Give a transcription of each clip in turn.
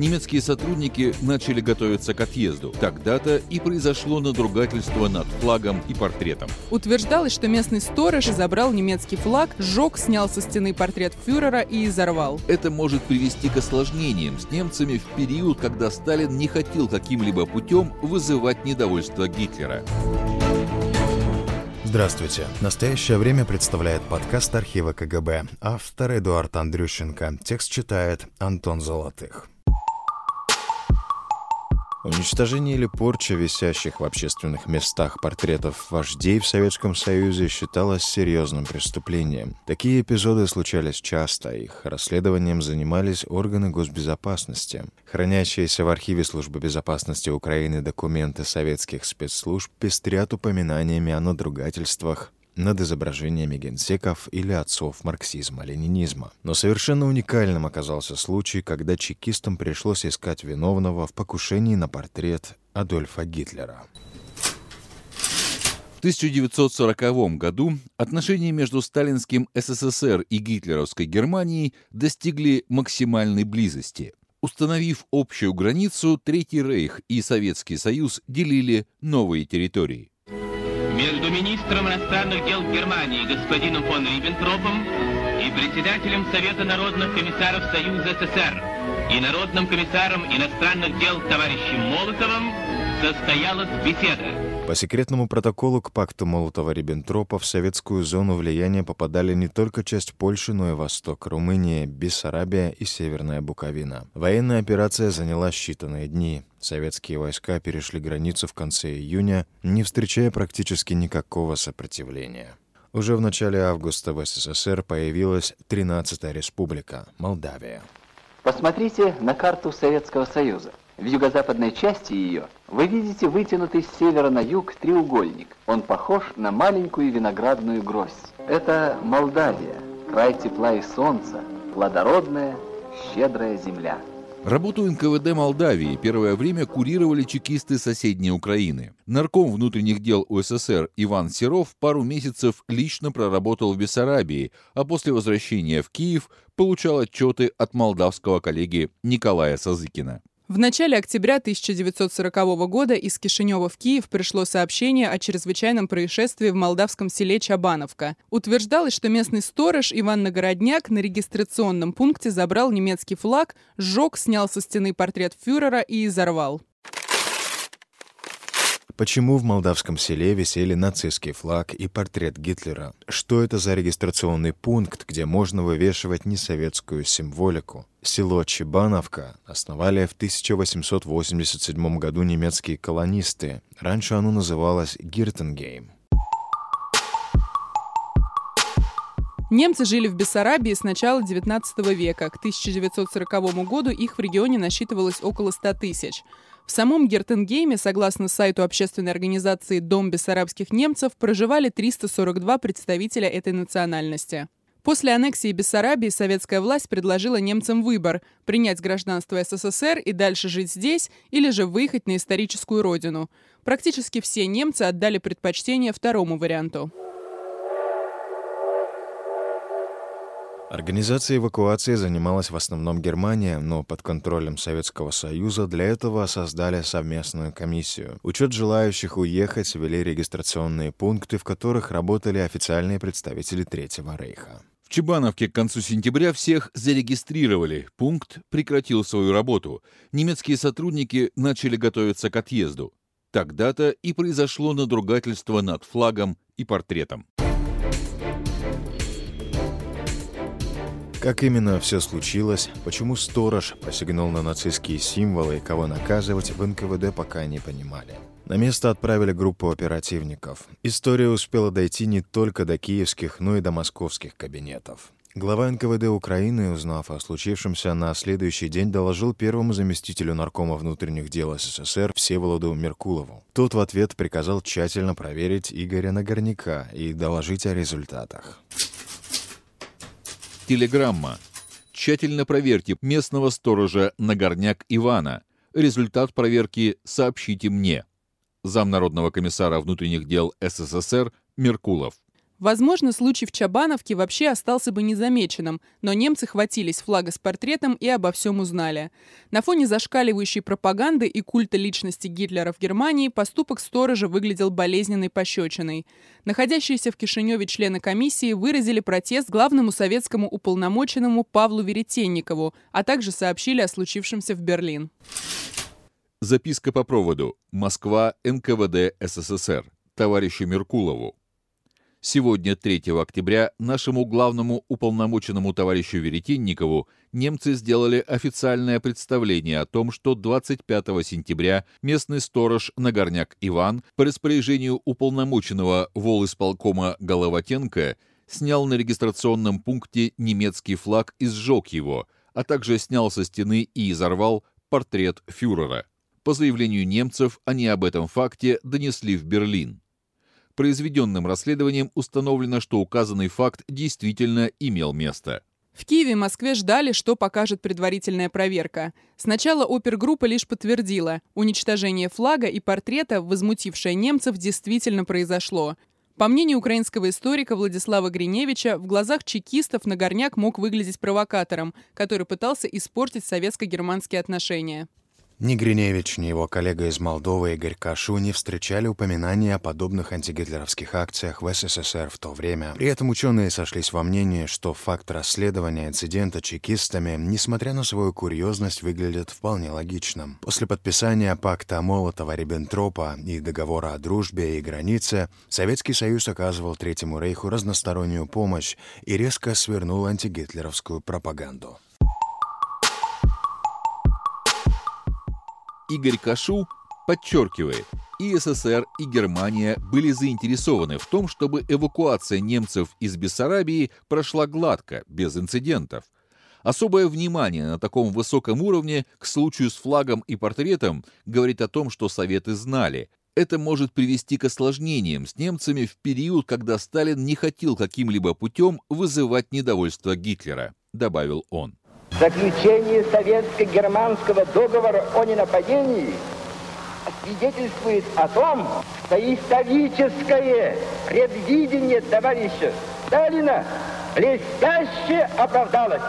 немецкие сотрудники начали готовиться к отъезду. Тогда-то и произошло надругательство над флагом и портретом. Утверждалось, что местный сторож забрал немецкий флаг, сжег, снял со стены портрет фюрера и взорвал. Это может привести к осложнениям с немцами в период, когда Сталин не хотел каким-либо путем вызывать недовольство Гитлера. Здравствуйте. Настоящее время представляет подкаст архива КГБ. Автор Эдуард Андрющенко. Текст читает Антон Золотых. Уничтожение или порча висящих в общественных местах портретов вождей в Советском Союзе считалось серьезным преступлением. Такие эпизоды случались часто, их расследованием занимались органы госбезопасности. Хранящиеся в архиве Службы безопасности Украины документы советских спецслужб пестрят упоминаниями о надругательствах, над изображениями генсеков или отцов марксизма-ленинизма. Но совершенно уникальным оказался случай, когда чекистам пришлось искать виновного в покушении на портрет Адольфа Гитлера. В 1940 году отношения между сталинским СССР и гитлеровской Германией достигли максимальной близости. Установив общую границу, Третий Рейх и Советский Союз делили новые территории. Между министром иностранных дел Германии господином фон Риббентропом и председателем Совета народных комиссаров Союза СССР и народным комиссаром иностранных дел товарищем Молотовым состоялась беседа. По секретному протоколу к пакту Молотова-Риббентропа в советскую зону влияния попадали не только часть Польши, но и Восток, Румыния, Бессарабия и Северная Буковина. Военная операция заняла считанные дни. Советские войска перешли границу в конце июня, не встречая практически никакого сопротивления. Уже в начале августа в СССР появилась 13-я республика – Молдавия. Посмотрите на карту Советского Союза. В юго-западной части ее вы видите вытянутый с севера на юг треугольник. Он похож на маленькую виноградную гроздь. Это Молдавия, край тепла и солнца, плодородная, щедрая земля. Работу НКВД Молдавии первое время курировали чекисты соседней Украины. Нарком внутренних дел УССР Иван Серов пару месяцев лично проработал в Бессарабии, а после возвращения в Киев получал отчеты от молдавского коллеги Николая Сазыкина. В начале октября 1940 года из Кишинева в Киев пришло сообщение о чрезвычайном происшествии в молдавском селе Чабановка. Утверждалось, что местный сторож Иван Нагородняк на регистрационном пункте забрал немецкий флаг, сжег, снял со стены портрет фюрера и взорвал. Почему в молдавском селе висели нацистский флаг и портрет Гитлера? Что это за регистрационный пункт, где можно вывешивать несоветскую символику? Село Чебановка основали в 1887 году немецкие колонисты. Раньше оно называлось Гиртенгейм. Немцы жили в Бессарабии с начала XIX века. К 1940 году их в регионе насчитывалось около 100 тысяч. В самом Гертенгейме, согласно сайту общественной организации «Дом бессарабских немцев», проживали 342 представителя этой национальности. После аннексии Бессарабии советская власть предложила немцам выбор – принять гражданство СССР и дальше жить здесь, или же выехать на историческую родину. Практически все немцы отдали предпочтение второму варианту. Организацией эвакуации занималась в основном Германия, но под контролем Советского Союза для этого создали совместную комиссию. Учет желающих уехать вели регистрационные пункты, в которых работали официальные представители Третьего Рейха. В Чебановке к концу сентября всех зарегистрировали. Пункт прекратил свою работу. Немецкие сотрудники начали готовиться к отъезду. Тогда-то и произошло надругательство над флагом и портретом. Как именно все случилось, почему сторож посягнул на нацистские символы и кого наказывать, в НКВД пока не понимали. На место отправили группу оперативников. История успела дойти не только до киевских, но и до московских кабинетов. Глава НКВД Украины, узнав о случившемся, на следующий день доложил первому заместителю наркома внутренних дел СССР Всеволоду Меркулову. Тот в ответ приказал тщательно проверить Игоря Нагорняка и доложить о результатах. Телеграмма. Тщательно проверьте местного сторожа Нагорняк Ивана. Результат проверки сообщите мне. Замнародного комиссара внутренних дел СССР Меркулов. Возможно, случай в Чабановке вообще остался бы незамеченным, но немцы хватились флага с портретом и обо всем узнали. На фоне зашкаливающей пропаганды и культа личности Гитлера в Германии поступок сторожа выглядел болезненной пощечиной. Находящиеся в Кишиневе члены комиссии выразили протест главному советскому уполномоченному Павлу Веретенникову, а также сообщили о случившемся в Берлин. Записка по проводу. Москва, НКВД СССР. Товарищу Меркулову. Сегодня, 3 октября, нашему главному уполномоченному товарищу Веретенникову немцы сделали официальное представление о том, что 25 сентября местный сторож Нагорняк Иван по распоряжению уполномоченного волисполкома Головатенко снял на регистрационном пункте немецкий флаг и сжег его, а также снял со стены и изорвал портрет фюрера. По заявлению немцев, они об этом факте донесли в Берлин произведенным расследованием установлено, что указанный факт действительно имел место. В Киеве и Москве ждали, что покажет предварительная проверка. Сначала опергруппа лишь подтвердила, уничтожение флага и портрета, возмутившее немцев, действительно произошло. По мнению украинского историка Владислава Гриневича, в глазах чекистов Нагорняк мог выглядеть провокатором, который пытался испортить советско-германские отношения. Ни Гриневич, ни его коллега из Молдовы Игорь Кашу не встречали упоминания о подобных антигитлеровских акциях в СССР в то время. При этом ученые сошлись во мнении, что факт расследования инцидента чекистами, несмотря на свою курьезность, выглядит вполне логичным. После подписания пакта Молотова-Риббентропа и договора о дружбе и границе, Советский Союз оказывал Третьему Рейху разностороннюю помощь и резко свернул антигитлеровскую пропаганду. Игорь Кашу подчеркивает, и СССР, и Германия были заинтересованы в том, чтобы эвакуация немцев из Бессарабии прошла гладко, без инцидентов. Особое внимание на таком высоком уровне к случаю с флагом и портретом говорит о том, что Советы знали. Это может привести к осложнениям с немцами в период, когда Сталин не хотел каким-либо путем вызывать недовольство Гитлера, добавил он. Заключение советско-германского договора о ненападении свидетельствует о том, что историческое предвидение товарища Сталина блестяще оправдалось.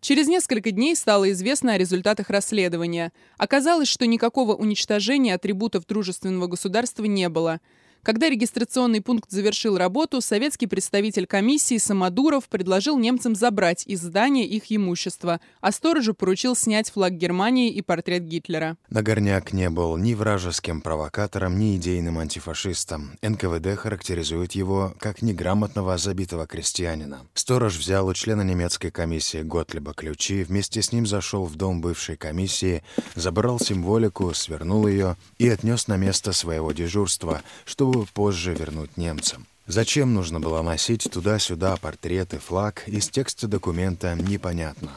Через несколько дней стало известно о результатах расследования. Оказалось, что никакого уничтожения атрибутов дружественного государства не было – когда регистрационный пункт завершил работу, советский представитель комиссии Самодуров предложил немцам забрать из здания их имущество, а сторожу поручил снять флаг Германии и портрет Гитлера. Нагорняк не был ни вражеским провокатором, ни идейным антифашистом. НКВД характеризует его как неграмотного забитого крестьянина. Сторож взял у члена немецкой комиссии Готлиба ключи, вместе с ним зашел в дом бывшей комиссии, забрал символику, свернул ее и отнес на место своего дежурства, чтобы позже вернуть немцам. Зачем нужно было носить туда-сюда портреты, флаг, из текста документа непонятно.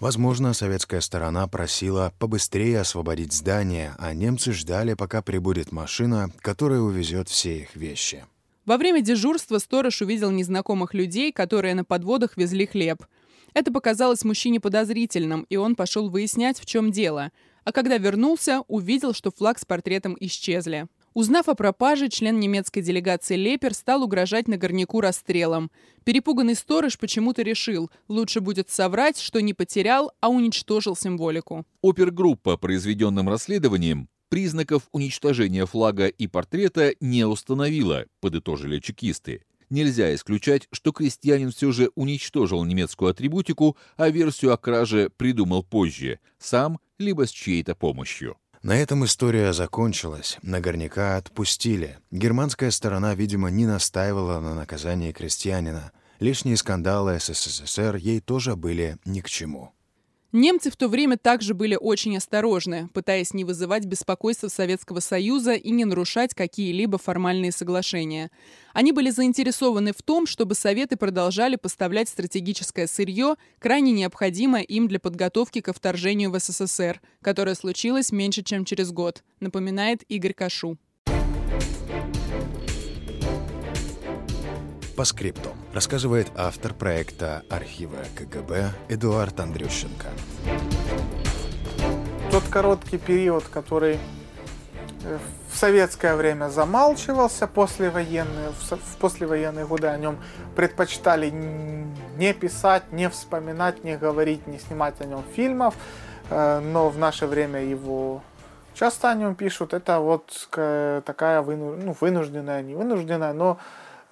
Возможно, советская сторона просила побыстрее освободить здание, а немцы ждали, пока прибудет машина, которая увезет все их вещи. Во время дежурства сторож увидел незнакомых людей, которые на подводах везли хлеб. Это показалось мужчине подозрительным, и он пошел выяснять, в чем дело. А когда вернулся, увидел, что флаг с портретом исчезли. Узнав о пропаже, член немецкой делегации Лепер стал угрожать на горняку расстрелом. Перепуганный сторож почему-то решил, лучше будет соврать, что не потерял, а уничтожил символику. Опергруппа, произведенным расследованием, признаков уничтожения флага и портрета не установила, подытожили чекисты. Нельзя исключать, что крестьянин все же уничтожил немецкую атрибутику, а версию о краже придумал позже, сам либо с чьей-то помощью. На этом история закончилась, Нагорняка отпустили. Германская сторона, видимо, не настаивала на наказании крестьянина. Лишние скандалы СССР ей тоже были ни к чему. Немцы в то время также были очень осторожны, пытаясь не вызывать беспокойства Советского Союза и не нарушать какие-либо формальные соглашения. Они были заинтересованы в том, чтобы Советы продолжали поставлять стратегическое сырье, крайне необходимое им для подготовки ко вторжению в СССР, которое случилось меньше, чем через год, напоминает Игорь Кашу. По скрипту рассказывает автор проекта архива КГБ Эдуард Андрющенко. Тот короткий период, который в советское время замалчивался, послевоенные, в послевоенные годы о нем предпочитали не писать, не вспоминать, не говорить, не снимать о нем фильмов, э, но в наше время его часто о нем пишут. Это вот такая ну, вынужденная, не вынужденная, но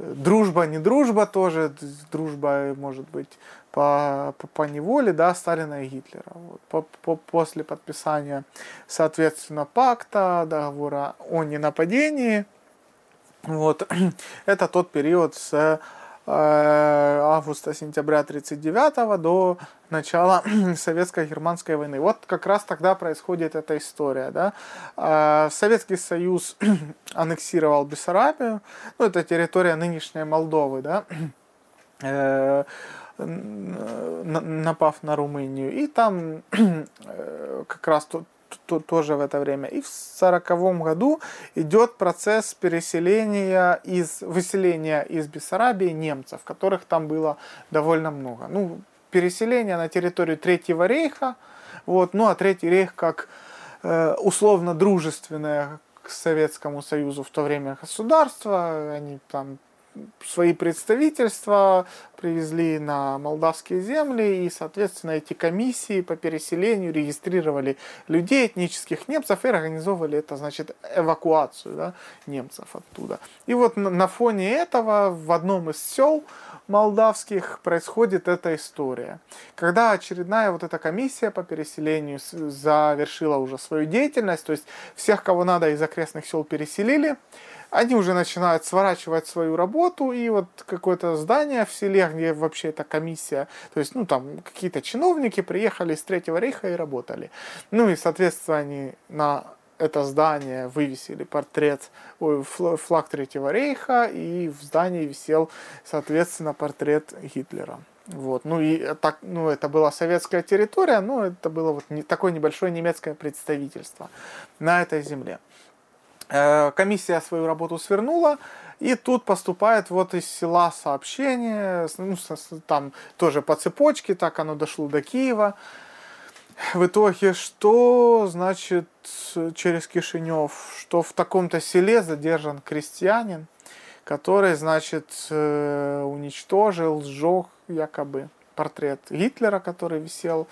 дружба, не дружба тоже, дружба может быть по, по, по неволе, да, Сталина и Гитлера. Вот. По, по, после подписания, соответственно, пакта, договора о ненападении, вот, это тот период с э, августа-сентября 1939 до начала советско-германской войны. Вот как раз тогда происходит эта история. Да? Э, Советский Союз аннексировал Бессарабию, ну это территория нынешней Молдовы, да, э, напав на Румынию. И там э, как раз тут тоже в это время. И в сороковом году идет процесс переселения из выселения из Бессарабии немцев, которых там было довольно много. Ну, переселение на территорию Третьего рейха, вот, ну а Третий рейх как э, условно дружественное к Советскому Союзу в то время государство, они там свои представительства привезли на молдавские земли, и, соответственно, эти комиссии по переселению регистрировали людей, этнических немцев, и организовывали это, значит, эвакуацию да, немцев оттуда. И вот на фоне этого в одном из сел молдавских происходит эта история. Когда очередная вот эта комиссия по переселению завершила уже свою деятельность, то есть всех, кого надо из окрестных сел переселили, они уже начинают сворачивать свою работу, и вот какое-то здание в селе, где вообще эта комиссия, то есть, ну, там какие-то чиновники приехали из Третьего рейха и работали. Ну, и, соответственно, они на это здание вывесили портрет, ой, флаг Третьего рейха, и в здании висел, соответственно, портрет Гитлера. Вот. Ну и так, ну, это была советская территория, но это было вот не, такое небольшое немецкое представительство на этой земле. Э, комиссия свою работу свернула, и тут поступает вот из села сообщение, ну, там тоже по цепочке, так оно дошло до Киева. В итоге, что значит через Кишинев, что в таком-то селе задержан крестьянин, который, значит, э, уничтожил, сжег якобы портрет Гитлера, который висел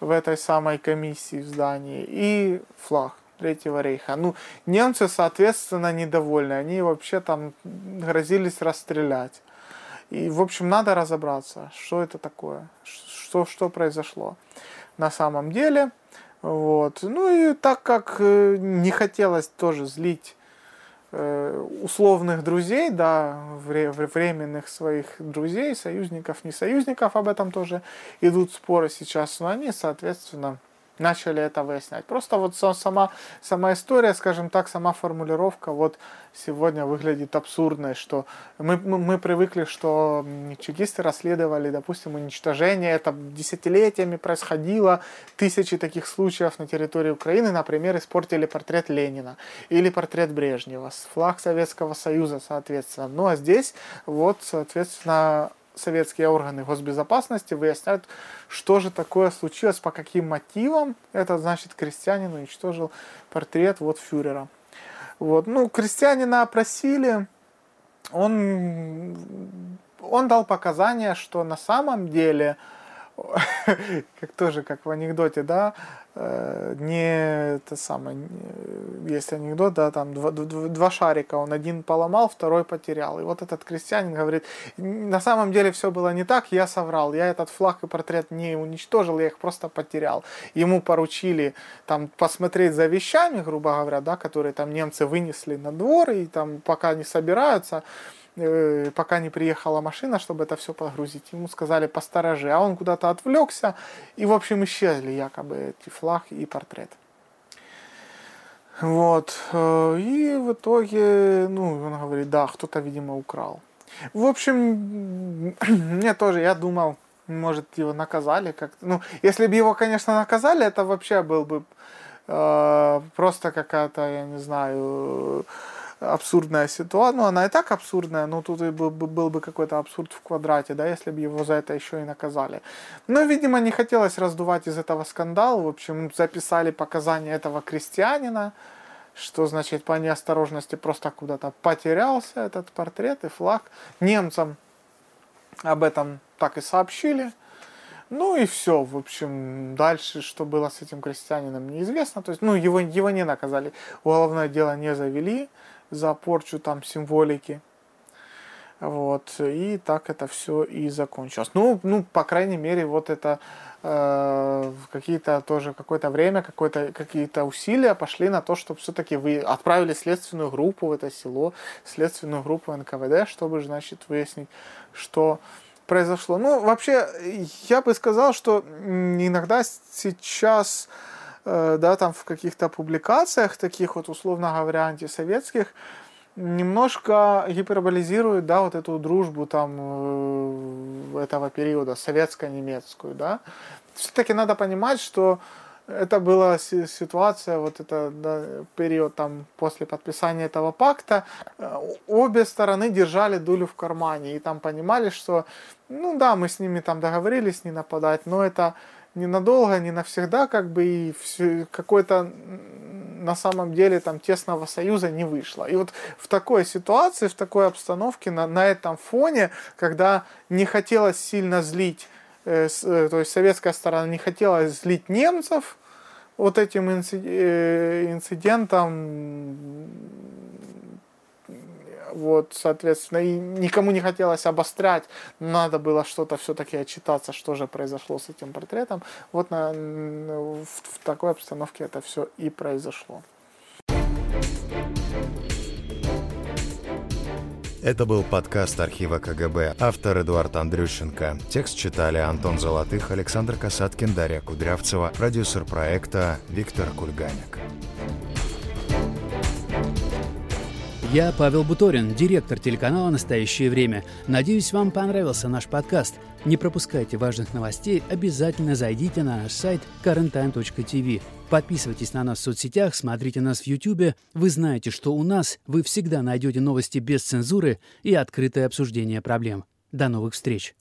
в этой самой комиссии в здании, и флаг. Третьего рейха. Ну, немцы, соответственно, недовольны. Они вообще там грозились расстрелять. И, в общем, надо разобраться, что это такое, что, что произошло на самом деле. Вот. Ну и так как э, не хотелось тоже злить э, условных друзей, да, временных своих друзей, союзников, не союзников, об этом тоже идут споры сейчас, но они, соответственно, начали это выяснять. Просто вот сама, сама история, скажем так, сама формулировка вот сегодня выглядит абсурдной, что мы, мы, мы привыкли, что чекисты расследовали, допустим, уничтожение, это десятилетиями происходило, тысячи таких случаев на территории Украины, например, испортили портрет Ленина или портрет Брежнева, флаг Советского Союза, соответственно. Ну а здесь вот, соответственно, советские органы госбезопасности выясняют, что же такое случилось, по каким мотивам этот, значит, крестьянин уничтожил портрет вот фюрера. Вот. Ну, крестьянина опросили, он, он дал показания, что на самом деле как тоже, как в анекдоте, да, э, не это самое, есть анекдот, да, там два, два шарика, он один поломал, второй потерял. И вот этот крестьянин говорит, на самом деле все было не так, я соврал, я этот флаг и портрет не уничтожил, я их просто потерял. Ему поручили там посмотреть за вещами, грубо говоря, да, которые там немцы вынесли на двор, и там пока не собираются, пока не приехала машина, чтобы это все погрузить. Ему сказали посторожи, а он куда-то отвлекся, и, в общем, исчезли якобы эти флаг и портрет. Вот. Э, и в итоге, ну, он говорит, да, кто-то, видимо, украл. В общем, мне тоже, я думал, может, его наказали как-то. Ну, если бы его, конечно, наказали, это вообще был бы э, просто какая-то, я не знаю, абсурдная ситуация. Ну, она и так абсурдная, но тут и был, был бы какой-то абсурд в квадрате, да, если бы его за это еще и наказали. Но, видимо, не хотелось раздувать из этого скандал. В общем, записали показания этого крестьянина, что, значит, по неосторожности просто куда-то потерялся этот портрет и флаг. Немцам об этом так и сообщили. Ну и все, в общем, дальше, что было с этим крестьянином, неизвестно. То есть, ну, его, его не наказали, уголовное дело не завели за порчу там символики. Вот, и так это все и закончилось. Ну, ну, по крайней мере, вот это э, какие-то тоже какое-то время, какое-то, какие-то усилия пошли на то, чтобы все-таки вы отправили следственную группу в это село, следственную группу НКВД, чтобы, значит, выяснить, что произошло. Ну, вообще, я бы сказал, что иногда сейчас, э, да, там в каких-то публикациях, таких вот, условно говоря, антисоветских, немножко гиперболизирует, да, вот эту дружбу там э, этого периода, советско-немецкую, да. Все-таки надо понимать, что это была ситуация, вот это да, период там после подписания этого пакта, э, обе стороны держали дулю в кармане и там понимали, что, ну да, мы с ними там договорились не нападать, но это ненадолго, не навсегда, как бы и какой-то на самом деле там тесного союза не вышло. И вот в такой ситуации, в такой обстановке, на, на этом фоне, когда не хотелось сильно злить, э, с, э, то есть советская сторона не хотела злить немцев, вот этим э, инцидентом вот, соответственно, и никому не хотелось обострять, надо было что-то все-таки отчитаться, что же произошло с этим портретом. Вот на, в, в такой обстановке это все и произошло. Это был подкаст архива КГБ. Автор Эдуард Андрющенко. Текст читали Антон Золотых, Александр Касаткин, Дарья Кудрявцева, продюсер проекта Виктор Кульганик. Я Павел Буторин, директор телеканала «Настоящее время». Надеюсь, вам понравился наш подкаст. Не пропускайте важных новостей, обязательно зайдите на наш сайт currenttime.tv. Подписывайтесь на нас в соцсетях, смотрите нас в YouTube. Вы знаете, что у нас вы всегда найдете новости без цензуры и открытое обсуждение проблем. До новых встреч!